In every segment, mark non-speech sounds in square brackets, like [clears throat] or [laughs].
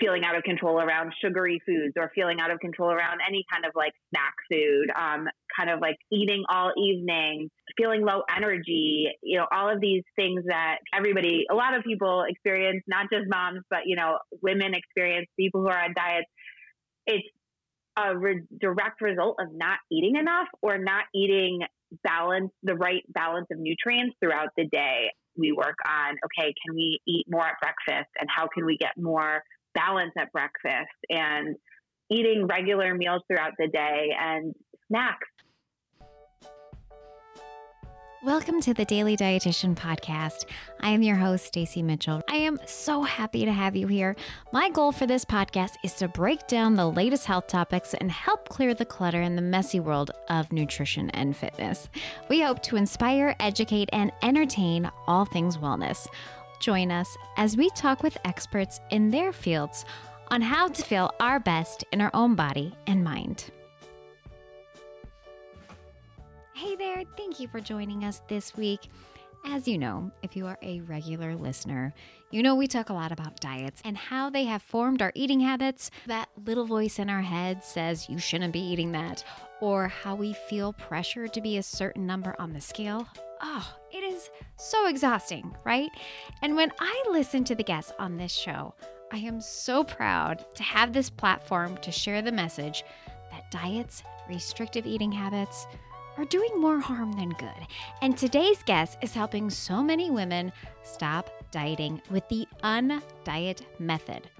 feeling out of control around sugary foods or feeling out of control around any kind of like snack food, um, kind of like eating all evening, feeling low energy, you know, all of these things that everybody, a lot of people experience, not just moms, but, you know, women experience, people who are on diets. It's a re- direct result of not eating enough or not eating balance, the right balance of nutrients throughout the day. We work on, okay, can we eat more at breakfast and how can we get more balance at breakfast and eating regular meals throughout the day and snacks. Welcome to the Daily Dietitian Podcast. I am your host, Stacy Mitchell. I am so happy to have you here. My goal for this podcast is to break down the latest health topics and help clear the clutter in the messy world of nutrition and fitness. We hope to inspire, educate, and entertain all things wellness. Join us as we talk with experts in their fields on how to feel our best in our own body and mind. Hey there, thank you for joining us this week. As you know, if you are a regular listener, you know we talk a lot about diets and how they have formed our eating habits. That little voice in our head says you shouldn't be eating that, or how we feel pressure to be a certain number on the scale. Oh, it so exhausting, right? And when I listen to the guests on this show, I am so proud to have this platform to share the message that diets, restrictive eating habits, are doing more harm than good. And today's guest is helping so many women stop dieting with the undiet method.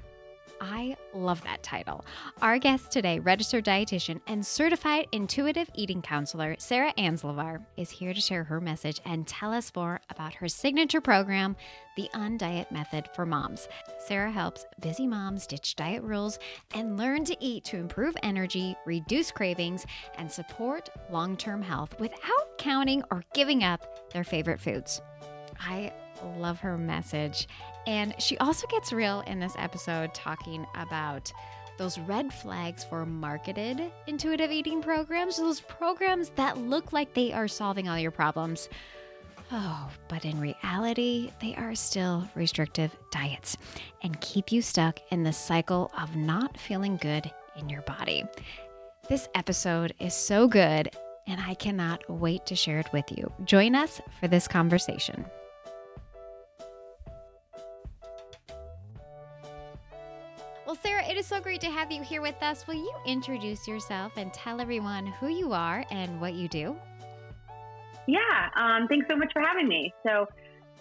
I love that title. Our guest today, registered dietitian and certified intuitive eating counselor, Sarah Anzlovar, is here to share her message and tell us more about her signature program, the Undiet Method for Moms. Sarah helps busy moms ditch diet rules and learn to eat to improve energy, reduce cravings, and support long term health without counting or giving up their favorite foods. I love her message. And she also gets real in this episode talking about those red flags for marketed intuitive eating programs, those programs that look like they are solving all your problems. Oh, but in reality, they are still restrictive diets and keep you stuck in the cycle of not feeling good in your body. This episode is so good, and I cannot wait to share it with you. Join us for this conversation. Sarah, it is so great to have you here with us. Will you introduce yourself and tell everyone who you are and what you do? Yeah, um, thanks so much for having me. So,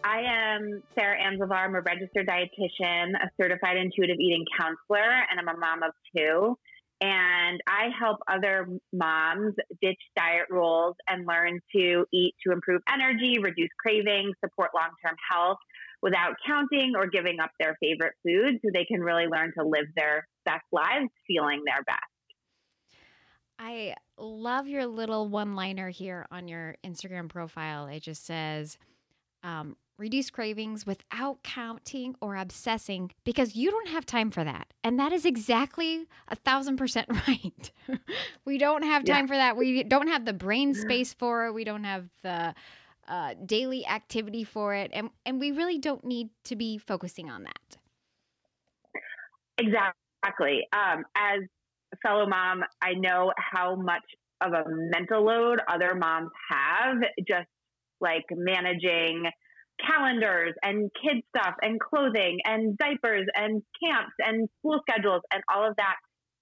I am Sarah Anzlovar. I'm a registered dietitian, a certified intuitive eating counselor, and I'm a mom of two. And I help other moms ditch diet rules and learn to eat to improve energy, reduce cravings, support long term health without counting or giving up their favorite food so they can really learn to live their best lives feeling their best. I love your little one liner here on your Instagram profile. It just says, um, reduce cravings without counting or obsessing because you don't have time for that. And that is exactly a thousand percent [laughs] right. we don't have time yeah. for that. We don't have the brain space for it. We don't have the uh, daily activity for it. And, and we really don't need to be focusing on that. Exactly. Um, as a fellow mom, I know how much of a mental load other moms have just like managing calendars and kid stuff and clothing and diapers and camps and school schedules and all of that,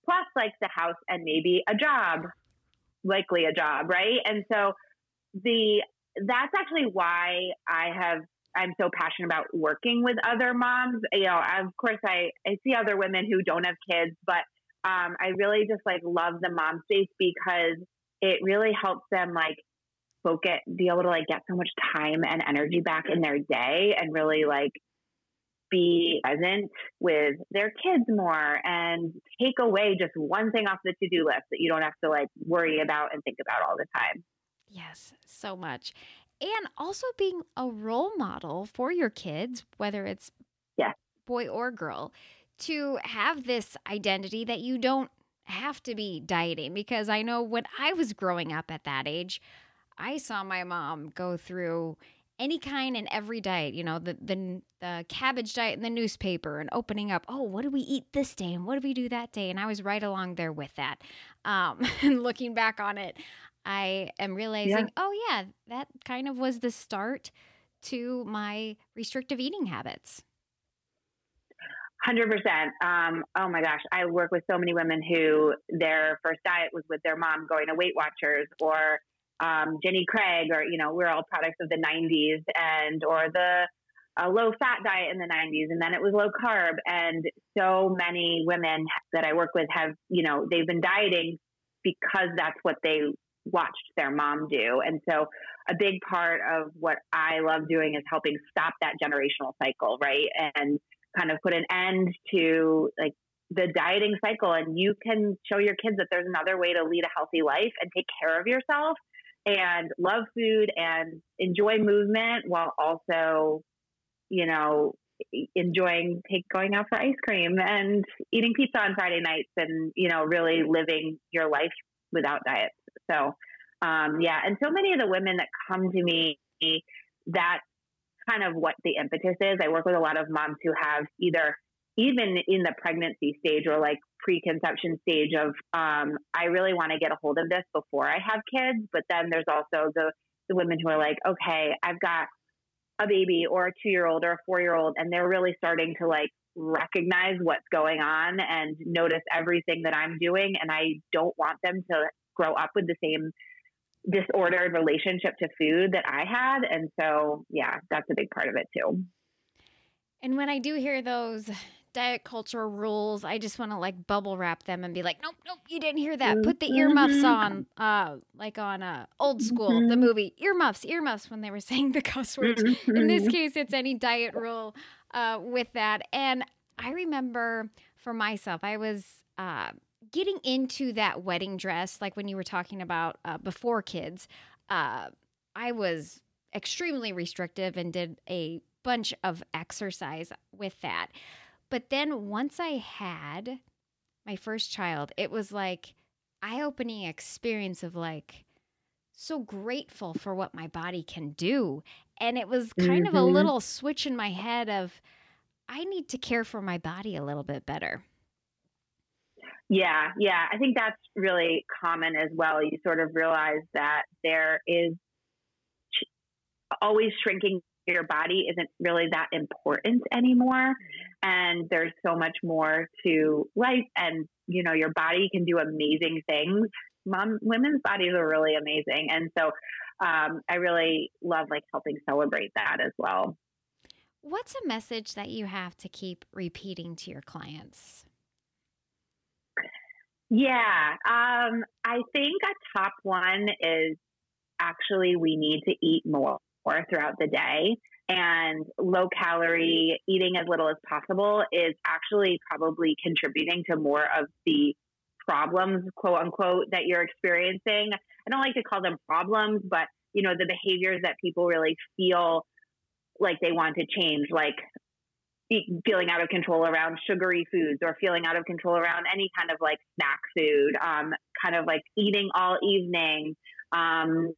plus like the house and maybe a job, likely a job, right? And so the that's actually why I have I'm so passionate about working with other moms. You know, of course I, I see other women who don't have kids, but um, I really just like love the mom space because it really helps them like focus, be able to like get so much time and energy back in their day and really like be present with their kids more and take away just one thing off the to-do list that you don't have to like worry about and think about all the time. Yes, so much. And also being a role model for your kids, whether it's yeah. boy or girl, to have this identity that you don't have to be dieting. Because I know when I was growing up at that age, I saw my mom go through any kind and every diet, you know, the, the the cabbage diet in the newspaper and opening up, oh, what do we eat this day and what do we do that day? And I was right along there with that. Um, [laughs] and looking back on it, I am realizing, yeah. oh yeah, that kind of was the start to my restrictive eating habits. Hundred um, percent. Oh my gosh, I work with so many women who their first diet was with their mom going to Weight Watchers or um, Jenny Craig, or you know, we're all products of the '90s, and or the uh, low fat diet in the 90s, and then it was low carb. And so many women that I work with have, you know, they've been dieting because that's what they watched their mom do. And so a big part of what I love doing is helping stop that generational cycle, right? And kind of put an end to like the dieting cycle and you can show your kids that there's another way to lead a healthy life and take care of yourself and love food and enjoy movement while also you know enjoying take going out for ice cream and eating pizza on Friday nights and you know really living your life without diets so um, yeah and so many of the women that come to me that kind of what the impetus is. I work with a lot of moms who have either even in the pregnancy stage or like preconception stage of um, I really want to get a hold of this before I have kids. But then there's also the the women who are like, okay, I've got a baby or a two year old or a four year old, and they're really starting to like recognize what's going on and notice everything that I'm doing, and I don't want them to grow up with the same disordered relationship to food that I had. And so, yeah, that's a big part of it too. And when I do hear those diet culture rules, I just want to like bubble wrap them and be like, nope, nope, you didn't hear that. Put the earmuffs mm-hmm. on, uh, like on uh, old school, mm-hmm. the movie earmuffs, earmuffs when they were [laughs] saying the cuss words. Mm-hmm. In this case, it's any diet rule uh, with that. And I remember for myself, I was uh, getting into that wedding dress, like when you were talking about uh, before kids, uh, I was extremely restrictive and did a bunch of exercise with that. But then once I had my first child, it was like eye-opening experience of like so grateful for what my body can do. And it was kind mm-hmm. of a mm-hmm. little switch in my head of I need to care for my body a little bit better. Yeah, yeah. I think that's really common as well. You sort of realize that there is always shrinking your body isn't really that important anymore. And there's so much more to life. And, you know, your body can do amazing things. Mom, women's bodies are really amazing. And so um, I really love like helping celebrate that as well. What's a message that you have to keep repeating to your clients? Yeah, um, I think a top one is actually we need to eat more throughout the day. And low calorie, eating as little as possible is actually probably contributing to more of the problems, quote unquote, that you're experiencing. I don't like to call them problems, but you know, the behaviors that people really feel like they want to change, like feeling out of control around sugary foods or feeling out of control around any kind of like snack food, um, kind of like eating all evening, um,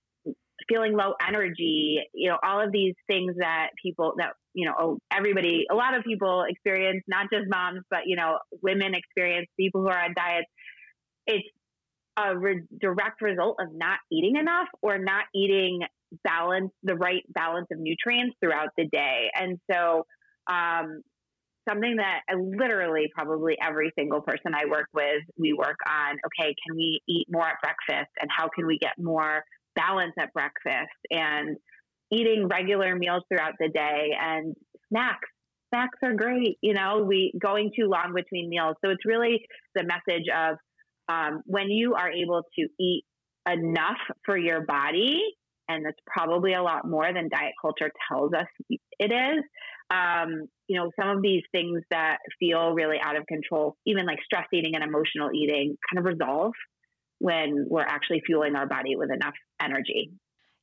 feeling low energy, you know, all of these things that people that, you know, oh, everybody, a lot of people experience, not just moms, but, you know, women experience, people who are on diets. It's a re- direct result of not eating enough or not eating balance, the right balance of nutrients throughout the day. And so, um, something that I literally probably every single person I work with, we work on, okay, can we eat more at breakfast and how can we get more balance at breakfast and eating regular meals throughout the day and snacks. Snacks are great, you know, we going too long between meals. So it's really the message of um, when you are able to eat enough for your body, and that's probably a lot more than diet culture tells us it is, um, you know, some of these things that feel really out of control, even like stress eating and emotional eating, kind of resolve when we're actually fueling our body with enough energy.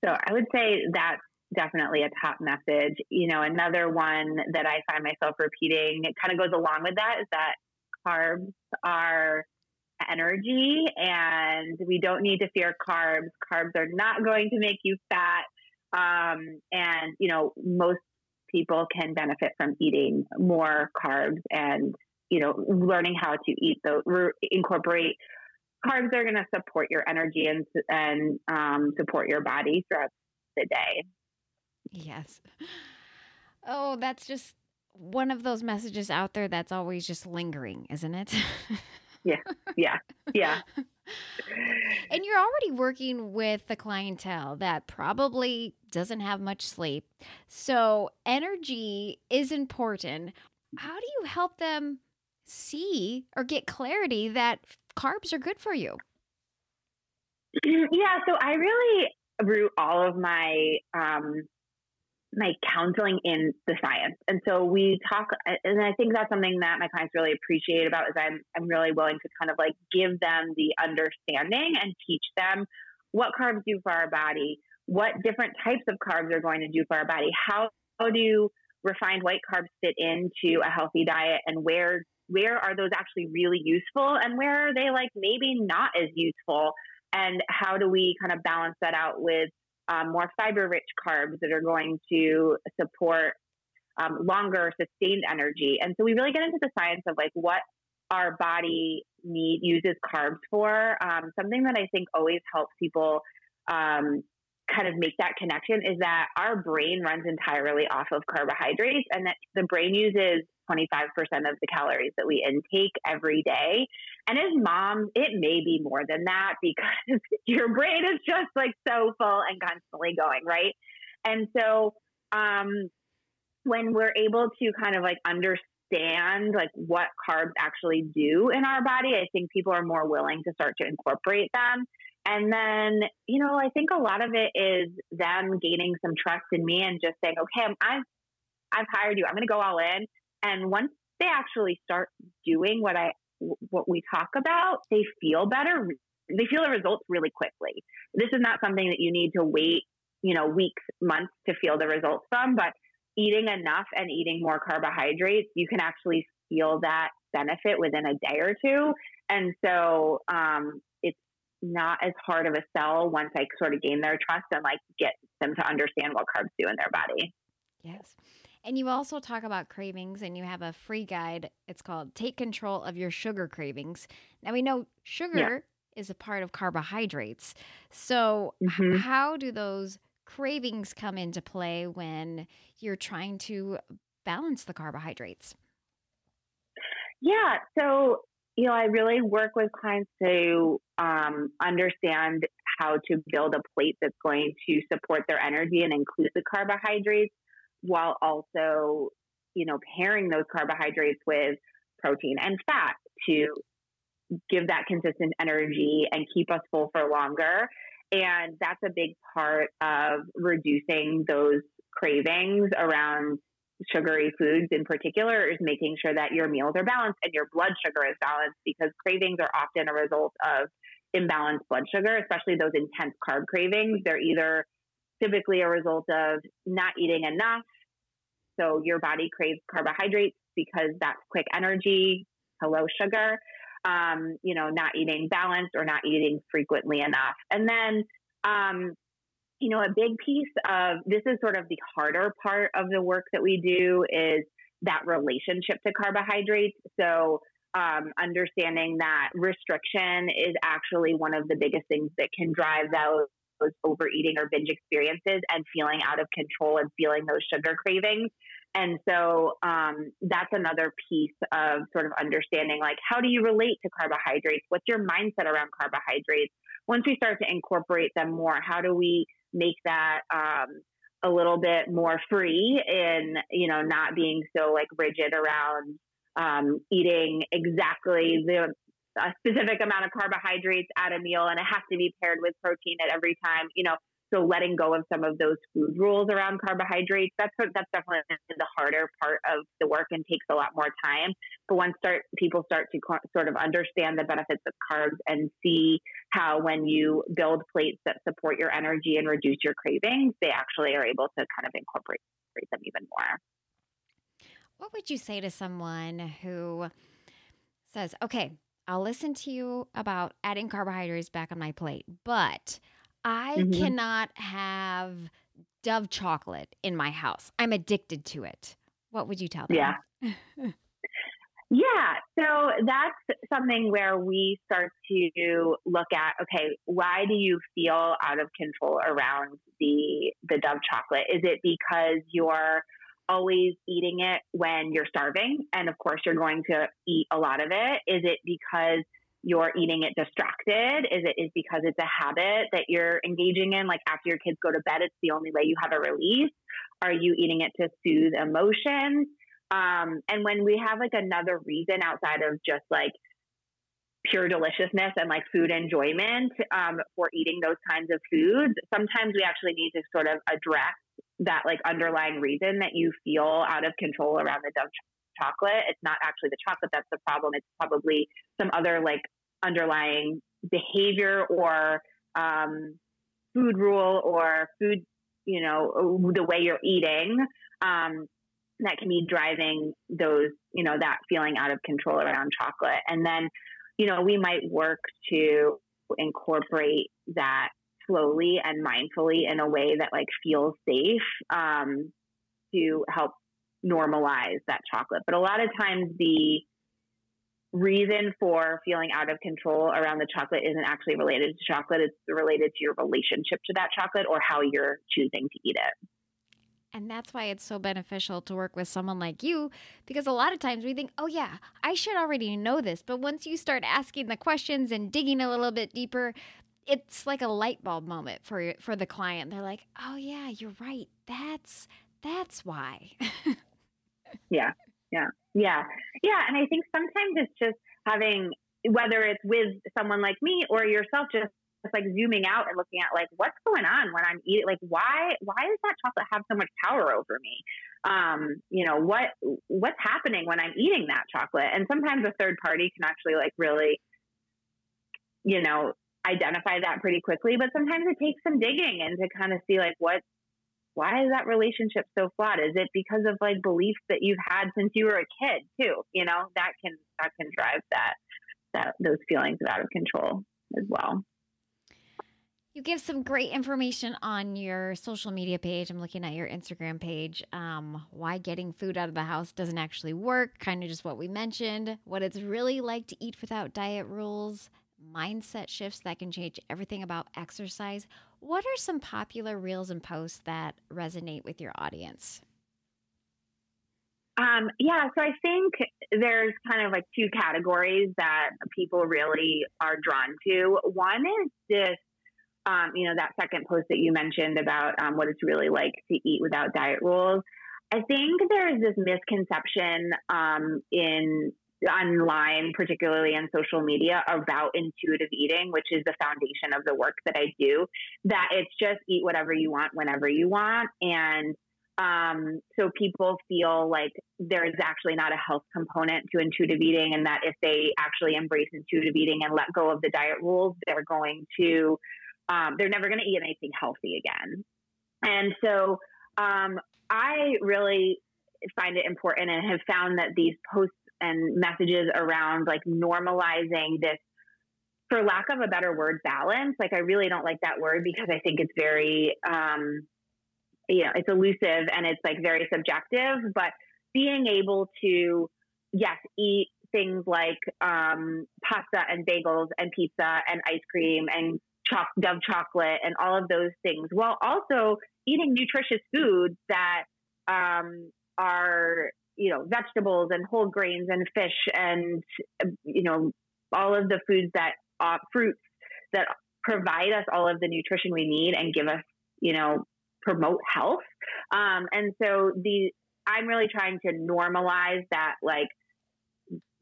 So I would say that's definitely a top message. You know, another one that I find myself repeating, it kind of goes along with that, is that carbs are energy and we don't need to fear carbs. Carbs are not going to make you fat. Um, and, you know, most people can benefit from eating more carbs and, you know, learning how to eat those, incorporate carbs that are going to support your energy and, and um, support your body throughout the day. Yes. Oh, that's just one of those messages out there that's always just lingering, isn't it? [laughs] yeah. Yeah. Yeah. [laughs] and you're already working with the clientele that probably doesn't have much sleep. So, energy is important. How do you help them see or get clarity that carbs are good for you? [clears throat] Yeah, so I really root all of my um, my counseling in the science. And so we talk, and I think that's something that my clients really appreciate about is I'm, I'm really willing to kind of like give them the understanding and teach them what carbs do for our body, what different types of carbs are going to do for our body, how, how do refined white carbs fit into a healthy diet and where where are those actually really useful and where are they like maybe not as useful and how do we kind of balance that out with um, more fiber rich carbs that are going to support um, longer sustained energy. And so we really get into the science of like what our body need uses carbs for. Um, something that I think always helps people um, kind of make that connection is that our brain runs entirely off of carbohydrates and that the brain uses 25% of the calories that we intake every day. And as moms, it may be more than that because [laughs] your brain is just like so full and constantly going, right? And so, um, when we're able to kind of like understand like what carbs actually do in our body, I think people are more willing to start to incorporate them. And then, you know, I think a lot of it is them gaining some trust in me and just saying, okay, I've, I've hired you. I'm going to go all in. And once they actually start doing what I, what we talk about, they feel better. They feel the results really quickly. This is not something that you need to wait, you know, weeks, months to feel the results from, but eating enough and eating more carbohydrates, you can actually feel that benefit within a day or two. And so, um, it's not as hard of a sell once I sort of gain their trust and like get them to understand what carbs do in their body. Yes. And you also talk about cravings and you have a free guide. It's called Take Control of Your Sugar Cravings. Now we know sugar yeah. is a part of carbohydrates. So, mm-hmm. how do those cravings come into play when you're trying to balance the carbohydrates? Yeah. So, you know, I really work with clients to um, understand how to build a plate that's going to support their energy and include the carbohydrates while also, you know, pairing those carbohydrates with protein and fat to give that consistent energy and keep us full for longer. And that's a big part of reducing those cravings around sugary foods in particular is making sure that your meals are balanced and your blood sugar is balanced because cravings are often a result of imbalanced blood sugar, especially those intense carb cravings. They're either typically a result of not eating enough. So your body craves carbohydrates because that's quick energy. Hello, sugar. Um, you know, not eating balanced or not eating frequently enough. And then um, you know, a big piece of this is sort of the harder part of the work that we do is that relationship to carbohydrates. So, um, understanding that restriction is actually one of the biggest things that can drive those, those overeating or binge experiences and feeling out of control and feeling those sugar cravings. And so um, that's another piece of sort of understanding like, how do you relate to carbohydrates? What's your mindset around carbohydrates? Once we start to incorporate them more, how do we make that um, a little bit more free in you know not being so like rigid around um, eating exactly the a specific amount of carbohydrates at a meal and it has to be paired with protein at every time you know so letting go of some of those food rules around carbohydrates, that's that's definitely the harder part of the work and takes a lot more time. But once start people start to sort of understand the benefits of carbs and see how when you build plates that support your energy and reduce your cravings, they actually are able to kind of incorporate them even more. What would you say to someone who says, "Okay, I'll listen to you about adding carbohydrates back on my plate, but I mm-hmm. cannot have Dove chocolate in my house. I'm addicted to it. What would you tell them? Yeah. Yeah, so that's something where we start to look at okay, why do you feel out of control around the the Dove chocolate? Is it because you're always eating it when you're starving and of course you're going to eat a lot of it? Is it because you're eating it distracted? Is it is because it's a habit that you're engaging in like after your kids go to bed it's the only way you have a release? Are you eating it to soothe emotions? Um, and when we have like another reason outside of just like pure deliciousness and like food enjoyment um, for eating those kinds of foods, sometimes we actually need to sort of address that like underlying reason that you feel out of control around the Dove ch- chocolate. It's not actually the chocolate that's the problem. It's probably some other like underlying behavior or um, food rule or food, you know, the way you're eating. Um, that can be driving those, you know, that feeling out of control around chocolate. And then, you know, we might work to incorporate that slowly and mindfully in a way that like feels safe um, to help normalize that chocolate. But a lot of times the reason for feeling out of control around the chocolate isn't actually related to chocolate. It's related to your relationship to that chocolate or how you're choosing to eat it. And that's why it's so beneficial to work with someone like you because a lot of times we think, oh, yeah, I should already know this. But once you start asking the questions and digging a little bit deeper, it's like a light bulb moment for for the client. They're like, "Oh yeah, you're right. That's that's why." [laughs] yeah. Yeah. Yeah. Yeah, and I think sometimes it's just having whether it's with someone like me or yourself just just like zooming out and looking at like what's going on when I'm eating like why why does that chocolate have so much power over me? Um, you know, what what's happening when I'm eating that chocolate? And sometimes a third party can actually like really, you know, identify that pretty quickly, but sometimes it takes some digging and to kind of see like what why is that relationship so flawed? Is it because of like beliefs that you've had since you were a kid too? You know, that can that can drive that that those feelings of out of control as well. You give some great information on your social media page. I'm looking at your Instagram page. Um, why getting food out of the house doesn't actually work, kind of just what we mentioned, what it's really like to eat without diet rules, mindset shifts that can change everything about exercise. What are some popular reels and posts that resonate with your audience? Um, yeah, so I think there's kind of like two categories that people really are drawn to. One is this um, you know, that second post that you mentioned about um, what it's really like to eat without diet rules. I think there's this misconception um, in online, particularly in social media, about intuitive eating, which is the foundation of the work that I do. That it's just eat whatever you want whenever you want, and um, so people feel like there's actually not a health component to intuitive eating, and that if they actually embrace intuitive eating and let go of the diet rules, they're going to um, they're never going to eat anything healthy again. And so um, I really find it important and have found that these posts and messages around like normalizing this for lack of a better word balance. Like i really don't like that word because i think it's very um you know it's elusive and it's like very subjective but being able to yes eat things like um, pasta and bagels and pizza and ice cream and Dove chocolate and all of those things, while also eating nutritious foods that um, are you know vegetables and whole grains and fish and you know all of the foods that uh, fruits that provide us all of the nutrition we need and give us you know promote health um, and so the i'm really trying to normalize that like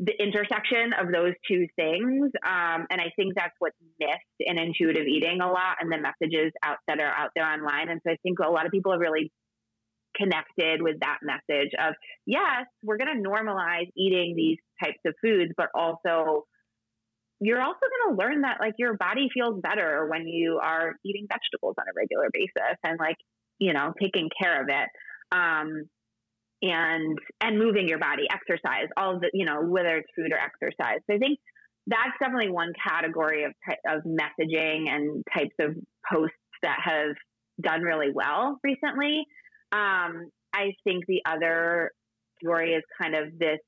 the intersection of those two things. Um, and I think that's what's missed in intuitive eating a lot and the messages out that are out there online. And so I think a lot of people are really connected with that message of, yes, we're going to normalize eating these types of foods, but also you're also going to learn that like your body feels better when you are eating vegetables on a regular basis and like, you know, taking care of it. Um, and and moving your body, exercise, all the you know whether it's food or exercise. So I think that's definitely one category of of messaging and types of posts that have done really well recently. Um, I think the other story is kind of this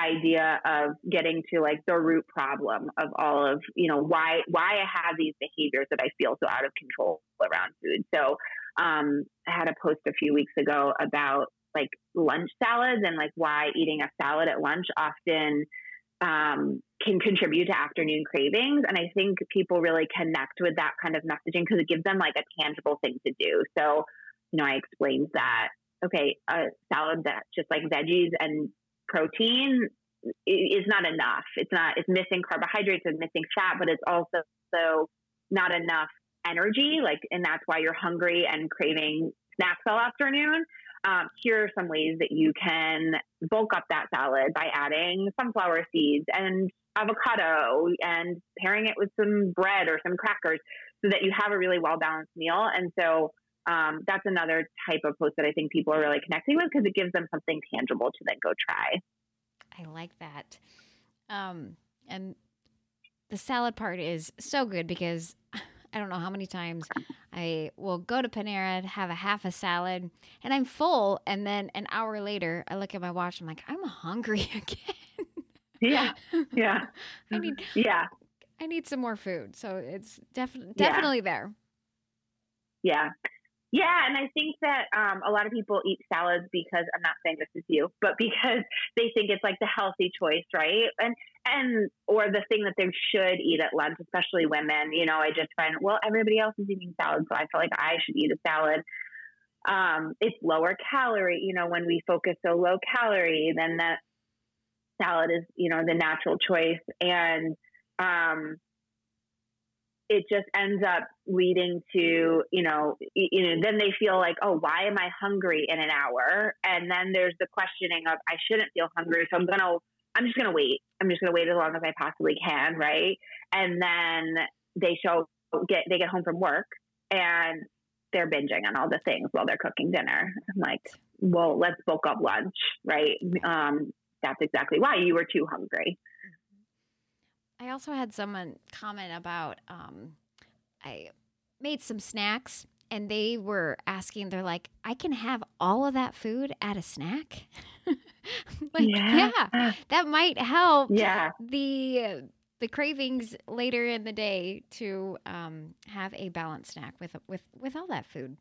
idea of getting to like the root problem of all of you know why why I have these behaviors that I feel so out of control around food. So um, I had a post a few weeks ago about like lunch salads and like why eating a salad at lunch often um, can contribute to afternoon cravings. And I think people really connect with that kind of messaging because it gives them like a tangible thing to do. So, you know, I explained that, okay, a salad that's just like veggies and protein is not enough. It's not, it's missing carbohydrates and missing fat, but it's also so not enough energy. Like, and that's why you're hungry and craving snacks all afternoon um, here are some ways that you can bulk up that salad by adding sunflower seeds and avocado and pairing it with some bread or some crackers so that you have a really well balanced meal. And so um, that's another type of post that I think people are really connecting with because it gives them something tangible to then go try. I like that. Um, and the salad part is so good because [laughs] I don't know how many times I will go to Panera, have a half a salad, and I'm full. And then an hour later, I look at my watch. And I'm like, I'm hungry [laughs] again. yeah, yeah. [laughs] I need. Yeah. I need some more food. So it's definitely definitely yeah. there. Yeah. Yeah, and I think that um, a lot of people eat salads because I'm not saying this is you, but because [laughs] they think it's like the healthy choice, right? And and or the thing that they should eat at lunch, especially women. You know, I just find well, everybody else is eating salad, so I feel like I should eat a salad. Um, it's lower calorie. You know, when we focus so low calorie, then that salad is you know the natural choice, and um, it just ends up leading to you know you know then they feel like oh why am i hungry in an hour? And then there's the questioning of i shouldn't feel hungry so i'm gonna i'm just gonna wait. I'm just gonna wait as long as i possibly can right? And then they show get they get home from work and they're binging on all the things while they're cooking dinner. I'm like well let's bulk up lunch right? Um, that's exactly why you were too hungry I also had someone comment about um, I made some snacks and they were asking, they're like, I can have all of that food at a snack. [laughs] like, yeah. yeah. that might help. Yeah, the the cravings later in the day to um, have a balanced snack with with with all that food.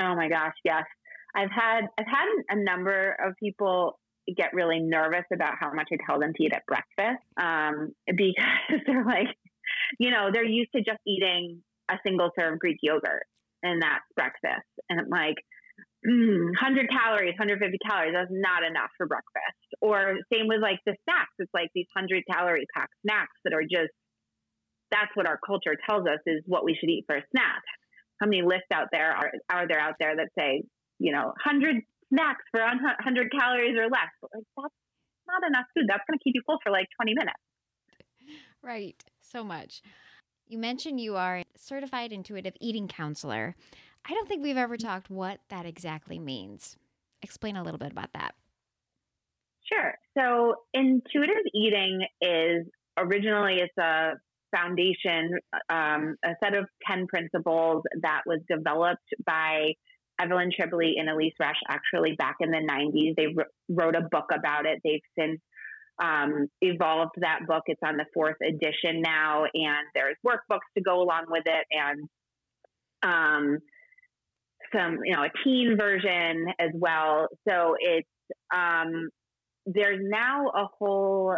Oh my gosh, yes. I've had I've had a number of people get really nervous about how much I tell them to eat at breakfast um, because [laughs] they're like, you know, they're used to just eating a single serve Greek yogurt and that's breakfast. And I'm like, mm, 100 calories, 150 calories, that's not enough for breakfast. Or same with like the snacks. It's like these 100 calorie packed snacks that are just, that's what our culture tells us is what we should eat for a snack. How many lists out there are, are there out there that say, you know, 100 snacks for 100 calories or less. But like that's not enough food. That's going to keep you full for like 20 minutes. Right. So much. You mentioned you are a certified intuitive eating counselor. I don't think we've ever talked what that exactly means. Explain a little bit about that. Sure. So, intuitive eating is originally it's a foundation, um, a set of 10 principles that was developed by Evelyn Tribole and Elise Resch actually back in the 90s. They wrote a book about it. They've since um, evolved that book. It's on the fourth edition now, and there's workbooks to go along with it, and um, some, you know, a teen version as well. So it's um, there's now a whole.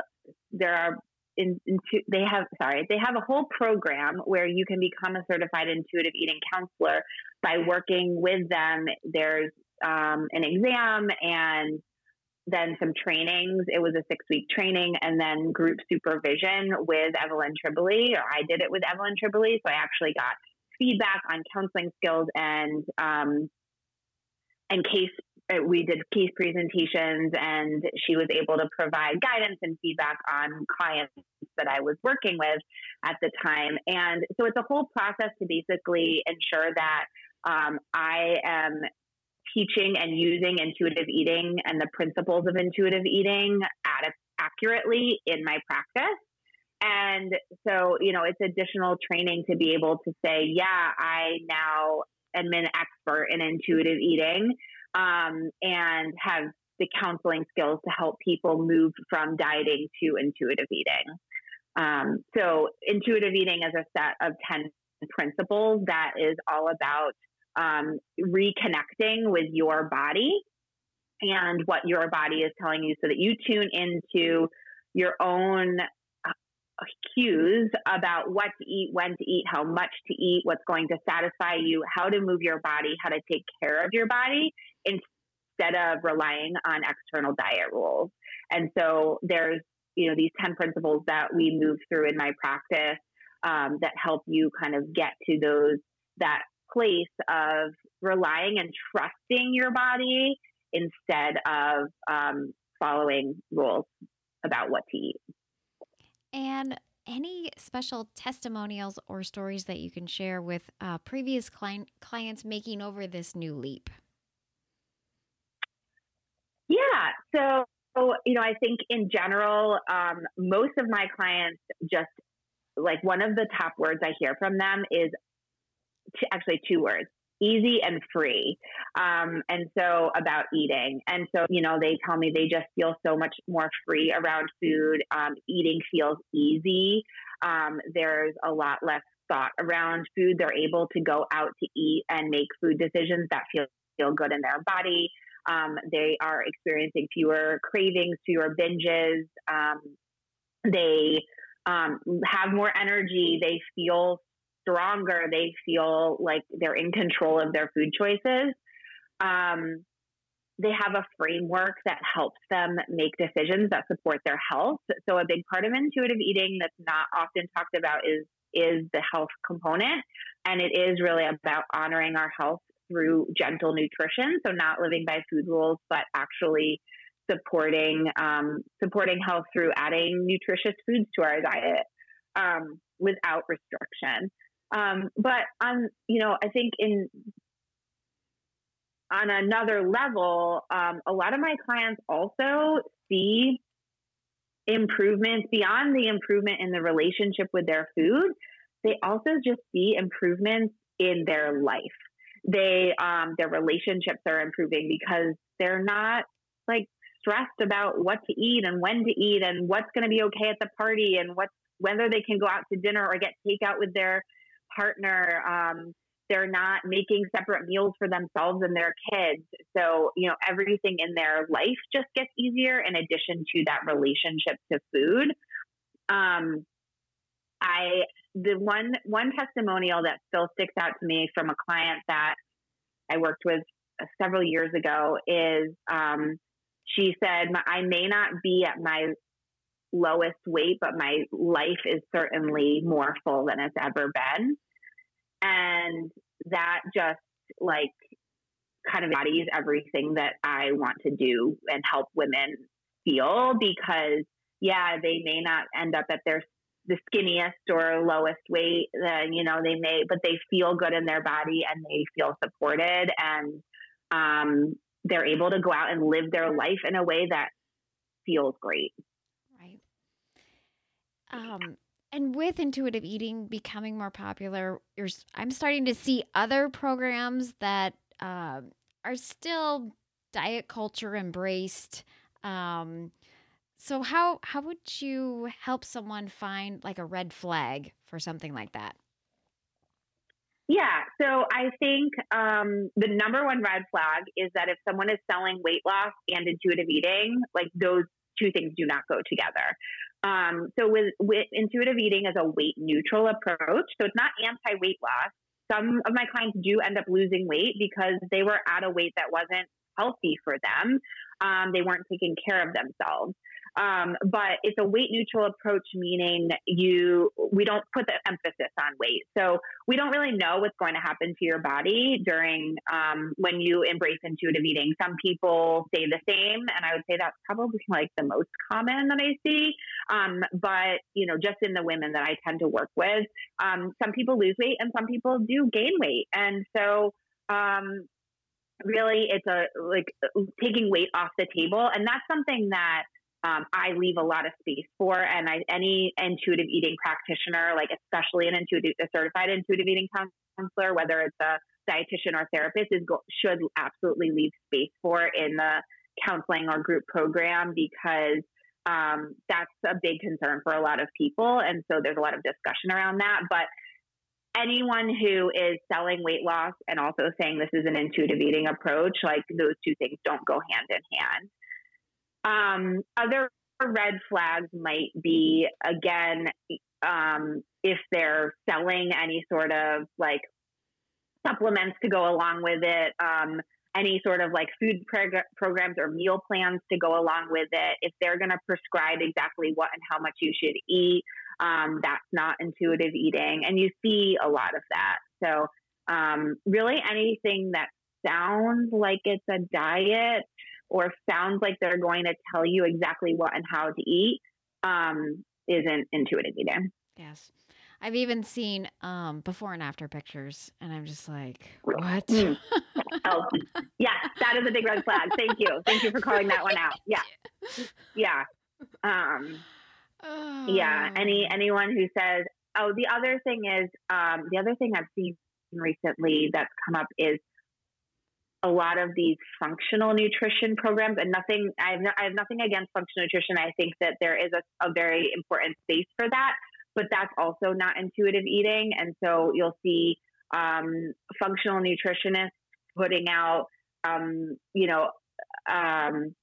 There are in, they have sorry they have a whole program where you can become a certified intuitive eating counselor by working with them. There's um, an exam and then some trainings. It was a six week training and then group supervision with evelyn tribole or i did it with evelyn tribole so i actually got feedback on counseling skills and um, and case we did case presentations and she was able to provide guidance and feedback on clients that I was working with at the time. And so it's a whole process to basically ensure that um, I am teaching and using intuitive eating and the principles of intuitive eating accurately in my practice. And so, you know, it's additional training to be able to say, yeah, I now am an expert in intuitive eating um, and have the counseling skills to help people move from dieting to intuitive eating. Um, so, intuitive eating is a set of 10 principles that is all about um, reconnecting with your body and what your body is telling you so that you tune into your own uh, cues about what to eat, when to eat, how much to eat, what's going to satisfy you, how to move your body, how to take care of your body instead of relying on external diet rules. And so there's, you know, these 10 principles that we move through in my practice um, that help you kind of get to those, that place of relying and trusting your body instead of um, following rules about what to eat. And any special testimonials or stories that you can share with uh, previous client, clients making over this new leap? Yeah. So, you know, I think in general, um, most of my clients just like one of the top words I hear from them is t- actually two words easy and free. Um, and so about eating. And so, you know, they tell me they just feel so much more free around food. Um, eating feels easy. Um, there's a lot less thought around food. They're able to go out to eat and make food decisions that feel, feel good in their body. Um, they are experiencing fewer cravings, fewer binges. Um, they um, have more energy. They feel stronger. They feel like they're in control of their food choices. Um, they have a framework that helps them make decisions that support their health. So a big part of intuitive eating that's not often talked about is is the health component, and it is really about honoring our health through gentle nutrition. So not living by food rules, but actually supporting um, supporting health through adding nutritious foods to our diet um, without restriction. Um, but on, you know, I think in on another level, um, a lot of my clients also see improvements beyond the improvement in the relationship with their food. They also just see improvements in their life. They um, their relationships are improving because they're not like stressed about what to eat and when to eat and what's going to be okay at the party and what whether they can go out to dinner or get takeout with their partner. Um, they're not making separate meals for themselves and their kids. So, you know, everything in their life just gets easier in addition to that relationship to food. Um, I, the one, one testimonial that still sticks out to me from a client that I worked with several years ago is, um, she said, I may not be at my lowest weight, but my life is certainly more full than it's ever been. And that just like kind of embodies everything that I want to do and help women feel because yeah, they may not end up at their the skinniest or lowest weight, then you know they may, but they feel good in their body and they feel supported and um, they're able to go out and live their life in a way that feels great. Right. Um, and with intuitive eating becoming more popular, I'm starting to see other programs that uh, are still diet culture embraced. Um, so how how would you help someone find like a red flag for something like that? Yeah, so I think um, the number one red flag is that if someone is selling weight loss and intuitive eating, like those two things do not go together. Um, so with, with intuitive eating as a weight neutral approach, so it's not anti weight loss. Some of my clients do end up losing weight because they were at a weight that wasn't healthy for them. Um, they weren't taking care of themselves. Um, but it's a weight neutral approach, meaning you we don't put the emphasis on weight. So we don't really know what's going to happen to your body during um, when you embrace intuitive eating. Some people stay the same, and I would say that's probably like the most common that I see. Um, but you know, just in the women that I tend to work with, um, some people lose weight and some people do gain weight, and so um, really it's a like taking weight off the table and that's something that um, I leave a lot of space for. And I, any intuitive eating practitioner, like especially an intuitive, a certified intuitive eating counselor, whether it's a dietitian or therapist, is go, should absolutely leave space for in the counseling or group program because um, that's a big concern for a lot of people. And so there's a lot of discussion around that. But anyone who is selling weight loss and also saying this is an intuitive eating approach, like those two things don't go hand in hand. Um, other red flags might be again um, if they're selling any sort of like supplements to go along with it, um, any sort of like food prog- programs or meal plans to go along with it. If they're going to prescribe exactly what and how much you should eat, um, that's not intuitive eating. And you see a lot of that. So, um, really anything that sounds like it's a diet or sounds like they're going to tell you exactly what and how to eat um, isn't intuitive eating. Yes. I've even seen um, before and after pictures, and I'm just like, what? Mm. [laughs] oh, yes, that is a big red flag. Thank you. Thank you for calling that one out. Yeah. [laughs] Yeah. Um, oh. Yeah. Any anyone who says, oh, the other thing is, um, the other thing I've seen recently that's come up is a lot of these functional nutrition programs and nothing I have, no, I have nothing against functional nutrition i think that there is a, a, very important space for that but that's also not intuitive eating and so you'll see um, functional nutritionists putting out um, you know um,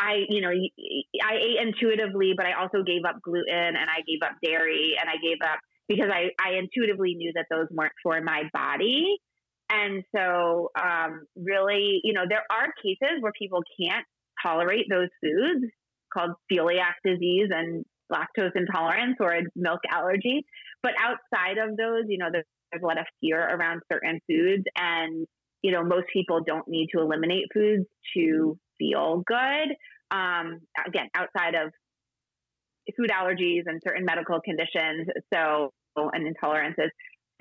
I, you know, I ate intuitively, but I also gave up gluten and I gave up dairy and I gave up because I, I intuitively knew that those weren't for my body. And so, um, really, you know, there are cases where people can't tolerate those foods called celiac disease and lactose intolerance or milk allergy. But outside of those, you know, there's, there's a lot of fear around certain foods. And, you know, most people don't need to eliminate foods to feel good. Um, again, outside of food allergies and certain medical conditions. So, and intolerances.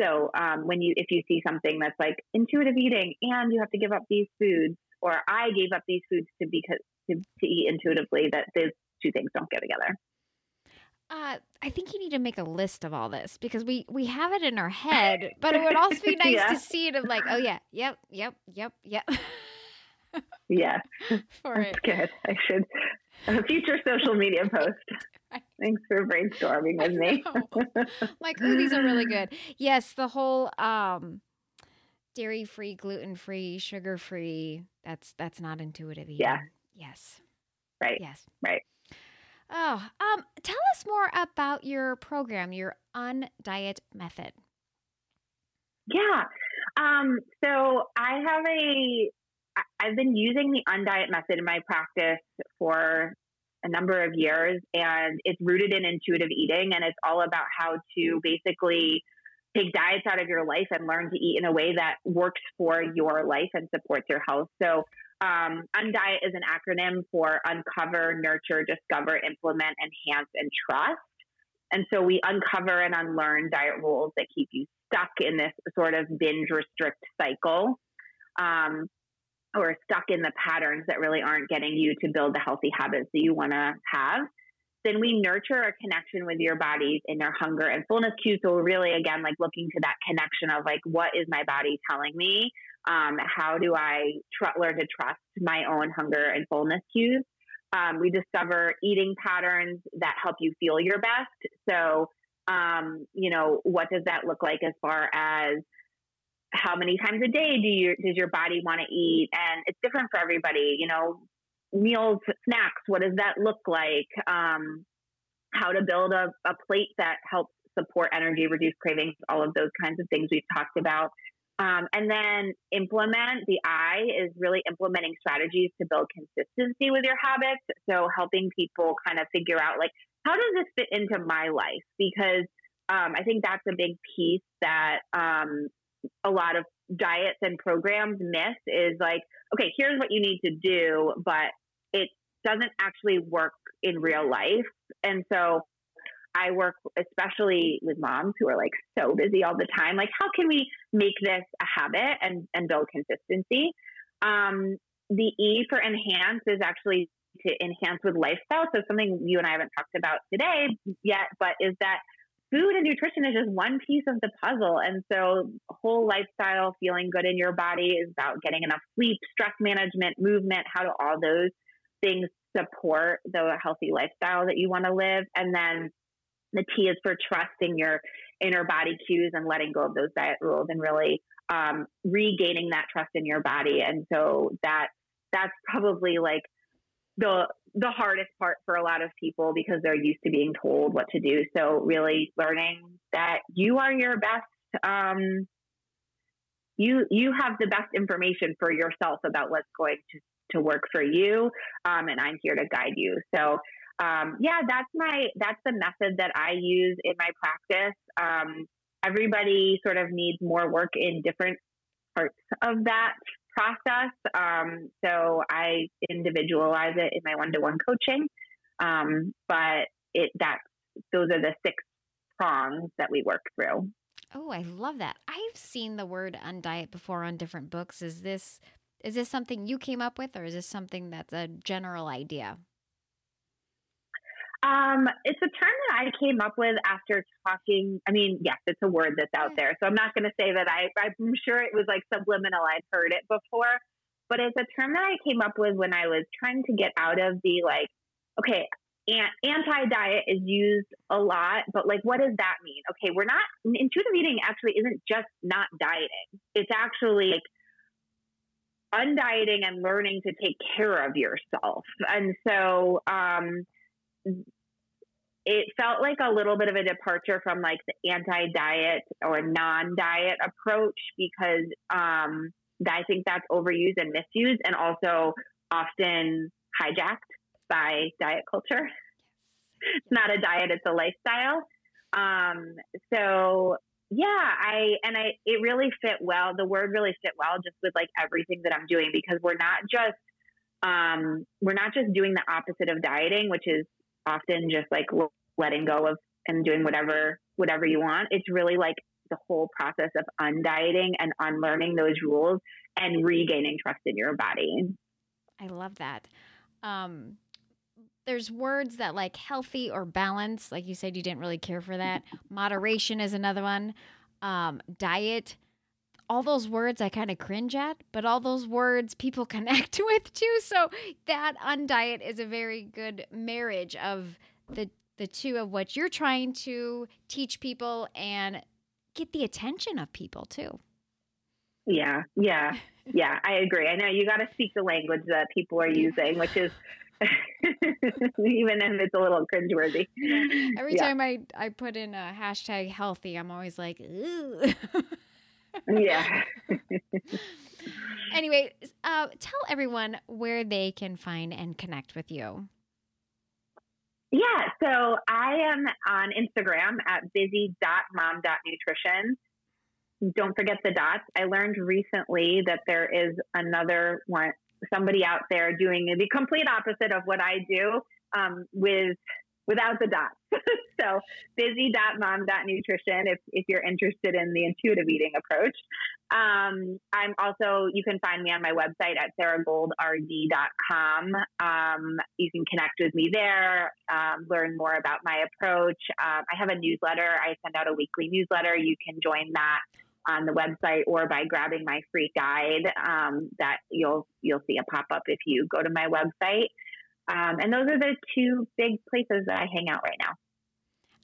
So um, when you if you see something that's like intuitive eating and you have to give up these foods, or I gave up these foods to because to, to eat intuitively, that those two things don't go together. Uh, I think you need to make a list of all this because we we have it in our [laughs] head, but it would also be nice yeah. to see it of like, oh yeah, yep, yep, yep, yep. yeah, [laughs] for That's it. good. I should a future social media post. Thanks for brainstorming with me. [laughs] like, oh, these are really good. Yes, the whole um, dairy free, gluten free, sugar free. That's that's not intuitive either. Yeah. Yes. Right. Yes. Right. Oh, um, tell us more about your program, your Undiet Method. Yeah. Um, so I have a I've been using the Undiet Method in my practice for a number of years and it's rooted in intuitive eating and it's all about how to basically take diets out of your life and learn to eat in a way that works for your life and supports your health. So, um, Undiet is an acronym for Uncover, Nurture, Discover, Implement, Enhance, and Trust. And so we uncover and unlearn diet rules that keep you stuck in this sort of binge restrict cycle. Um, or stuck in the patterns that really aren't getting you to build the healthy habits that you want to have, then we nurture a connection with your body's inner hunger and fullness cues. So we're really, again, like looking to that connection of like, what is my body telling me? Um, how do I tr- learn to trust my own hunger and fullness cues? Um, we discover eating patterns that help you feel your best. So, um, you know, what does that look like as far as how many times a day do you does your body want to eat and it's different for everybody you know meals snacks what does that look like um, how to build a, a plate that helps support energy reduce cravings all of those kinds of things we've talked about um, and then implement the I is really implementing strategies to build consistency with your habits. So helping people kind of figure out like, how does this fit into my life? Because um, I think that's a big piece that um, a lot of diets and programs miss is like, okay, here's what you need to do, but it doesn't actually work in real life. And so I work especially with moms who are like so busy all the time. Like, how can we make this a habit and, and build consistency? Um, the E for enhance is actually to enhance with lifestyle. So something you and I haven't talked about today yet, but is that food and nutrition is just one piece of the puzzle. And so whole lifestyle, feeling good in your body is about getting enough sleep, stress management, movement, how do all those things support the healthy lifestyle that you want to live. And then the T is for trusting your inner body cues and letting go of those diet rules and really um, regaining that trust in your body. And so that that's probably like the the hardest part for a lot of people because they're used to being told what to do. So really learning that you are your best um, you you have the best information for yourself about what's going to, to work for you um, and i'm here to guide you. So um, yeah that's my that's the method that i use in my practice. Um, everybody sort of needs more work in different parts of that process. Um, so I individualize it in my one-to-one coaching. Um, but it that those are the six prongs that we work through. Oh, I love that. I've seen the word undiet before on different books. Is this is this something you came up with or is this something that's a general idea? Um, it's a term that I came up with after talking. I mean, yes, it's a word that's out there. So I'm not going to say that I, I'm sure it was like subliminal. I'd heard it before, but it's a term that I came up with when I was trying to get out of the like, okay, anti diet is used a lot, but like, what does that mean? Okay, we're not, intuitive eating actually isn't just not dieting, it's actually like, undieting and learning to take care of yourself. And so, um, it felt like a little bit of a departure from like the anti-diet or non-diet approach because um, I think that's overused and misused and also often hijacked by diet culture. It's not a diet, it's a lifestyle. Um, so yeah, I and I it really fit well. The word really fit well just with like everything that I'm doing because we're not just um, we're not just doing the opposite of dieting, which is often just like letting go of and doing whatever whatever you want. It's really like the whole process of undieting and unlearning those rules and regaining trust in your body. I love that. Um, there's words that like healthy or balance, like you said, you didn't really care for that. [laughs] Moderation is another one. Um, diet, all those words I kind of cringe at, but all those words people [laughs] connect with too. So that undiet is a very good marriage of the the two of what you're trying to teach people and get the attention of people too. Yeah, yeah, yeah. I agree. I know you got to speak the language that people are using, which is [laughs] even if it's a little cringeworthy. Every yeah. time I I put in a hashtag healthy, I'm always like, Ooh. [laughs] yeah. [laughs] anyway, uh, tell everyone where they can find and connect with you. Yeah, so I am on Instagram at busy.mom.nutrition. Don't forget the dots. I learned recently that there is another one, somebody out there doing the complete opposite of what I do um, with without the dots. [laughs] so busy.mom.nutrition if, if you're interested in the intuitive eating approach. Um, I'm also, you can find me on my website at sarahgoldrd.com. Um, you can connect with me there, um, learn more about my approach. Um, I have a newsletter. I send out a weekly newsletter. You can join that on the website or by grabbing my free guide um, that you'll you'll see a pop up if you go to my website. Um, and those are the two big places that I hang out right now.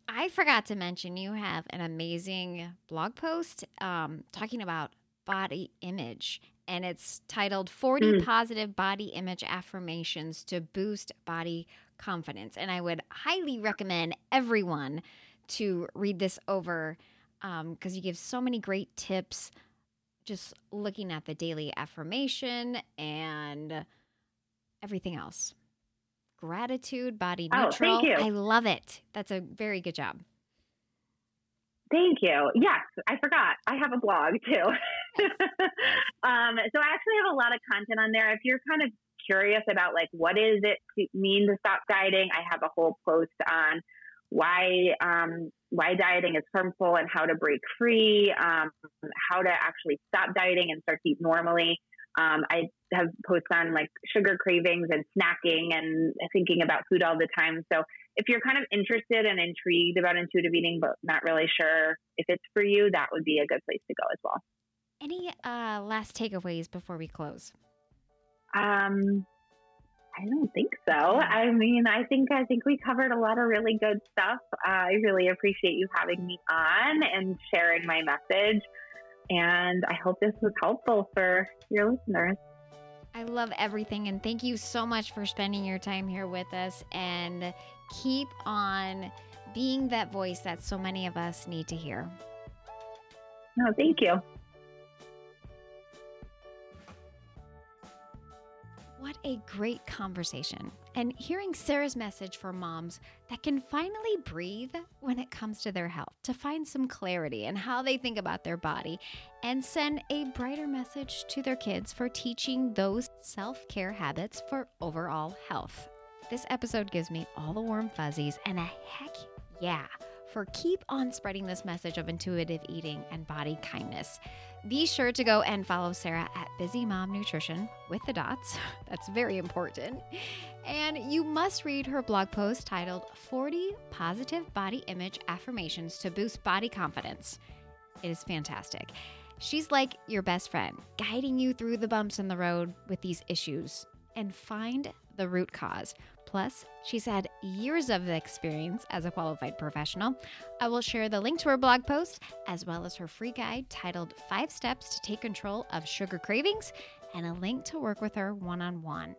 I forgot to mention you have an amazing blog post um, talking about body image, and it's titled 40 mm. Positive Body Image Affirmations to Boost Body Confidence. And I would highly recommend everyone to read this over because um, you give so many great tips just looking at the daily affirmation and everything else gratitude, body neutral. Oh, thank you. I love it. That's a very good job. Thank you. Yes, I forgot. I have a blog too. [laughs] um, so I actually have a lot of content on there. If you're kind of curious about like what is it to mean to stop dieting, I have a whole post on why um, why dieting is harmful and how to break free, um, how to actually stop dieting and start to eat normally. Um, I have posts on like sugar cravings and snacking and thinking about food all the time. So if you're kind of interested and intrigued about intuitive eating, but not really sure if it's for you, that would be a good place to go as well. Any uh, last takeaways before we close? Um, I don't think so. I mean, I think I think we covered a lot of really good stuff. Uh, I really appreciate you having me on and sharing my message. And I hope this was helpful for your listeners. I love everything. And thank you so much for spending your time here with us. And keep on being that voice that so many of us need to hear. No, thank you. What a great conversation. And hearing Sarah's message for moms that can finally breathe when it comes to their health, to find some clarity in how they think about their body, and send a brighter message to their kids for teaching those self care habits for overall health. This episode gives me all the warm fuzzies and a heck yeah for keep on spreading this message of intuitive eating and body kindness. Be sure to go and follow Sarah at Busy Mom Nutrition with the dots. [laughs] That's very important. And you must read her blog post titled 40 Positive Body Image Affirmations to Boost Body Confidence. It is fantastic. She's like your best friend, guiding you through the bumps in the road with these issues and find the root cause. Plus, she's had years of experience as a qualified professional. I will share the link to her blog post as well as her free guide titled Five Steps to Take Control of Sugar Cravings and a link to work with her one on one.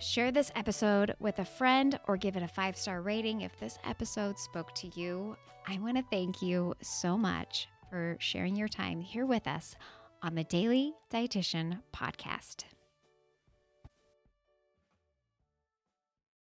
Share this episode with a friend or give it a five star rating if this episode spoke to you. I want to thank you so much for sharing your time here with us on the Daily Dietitian Podcast.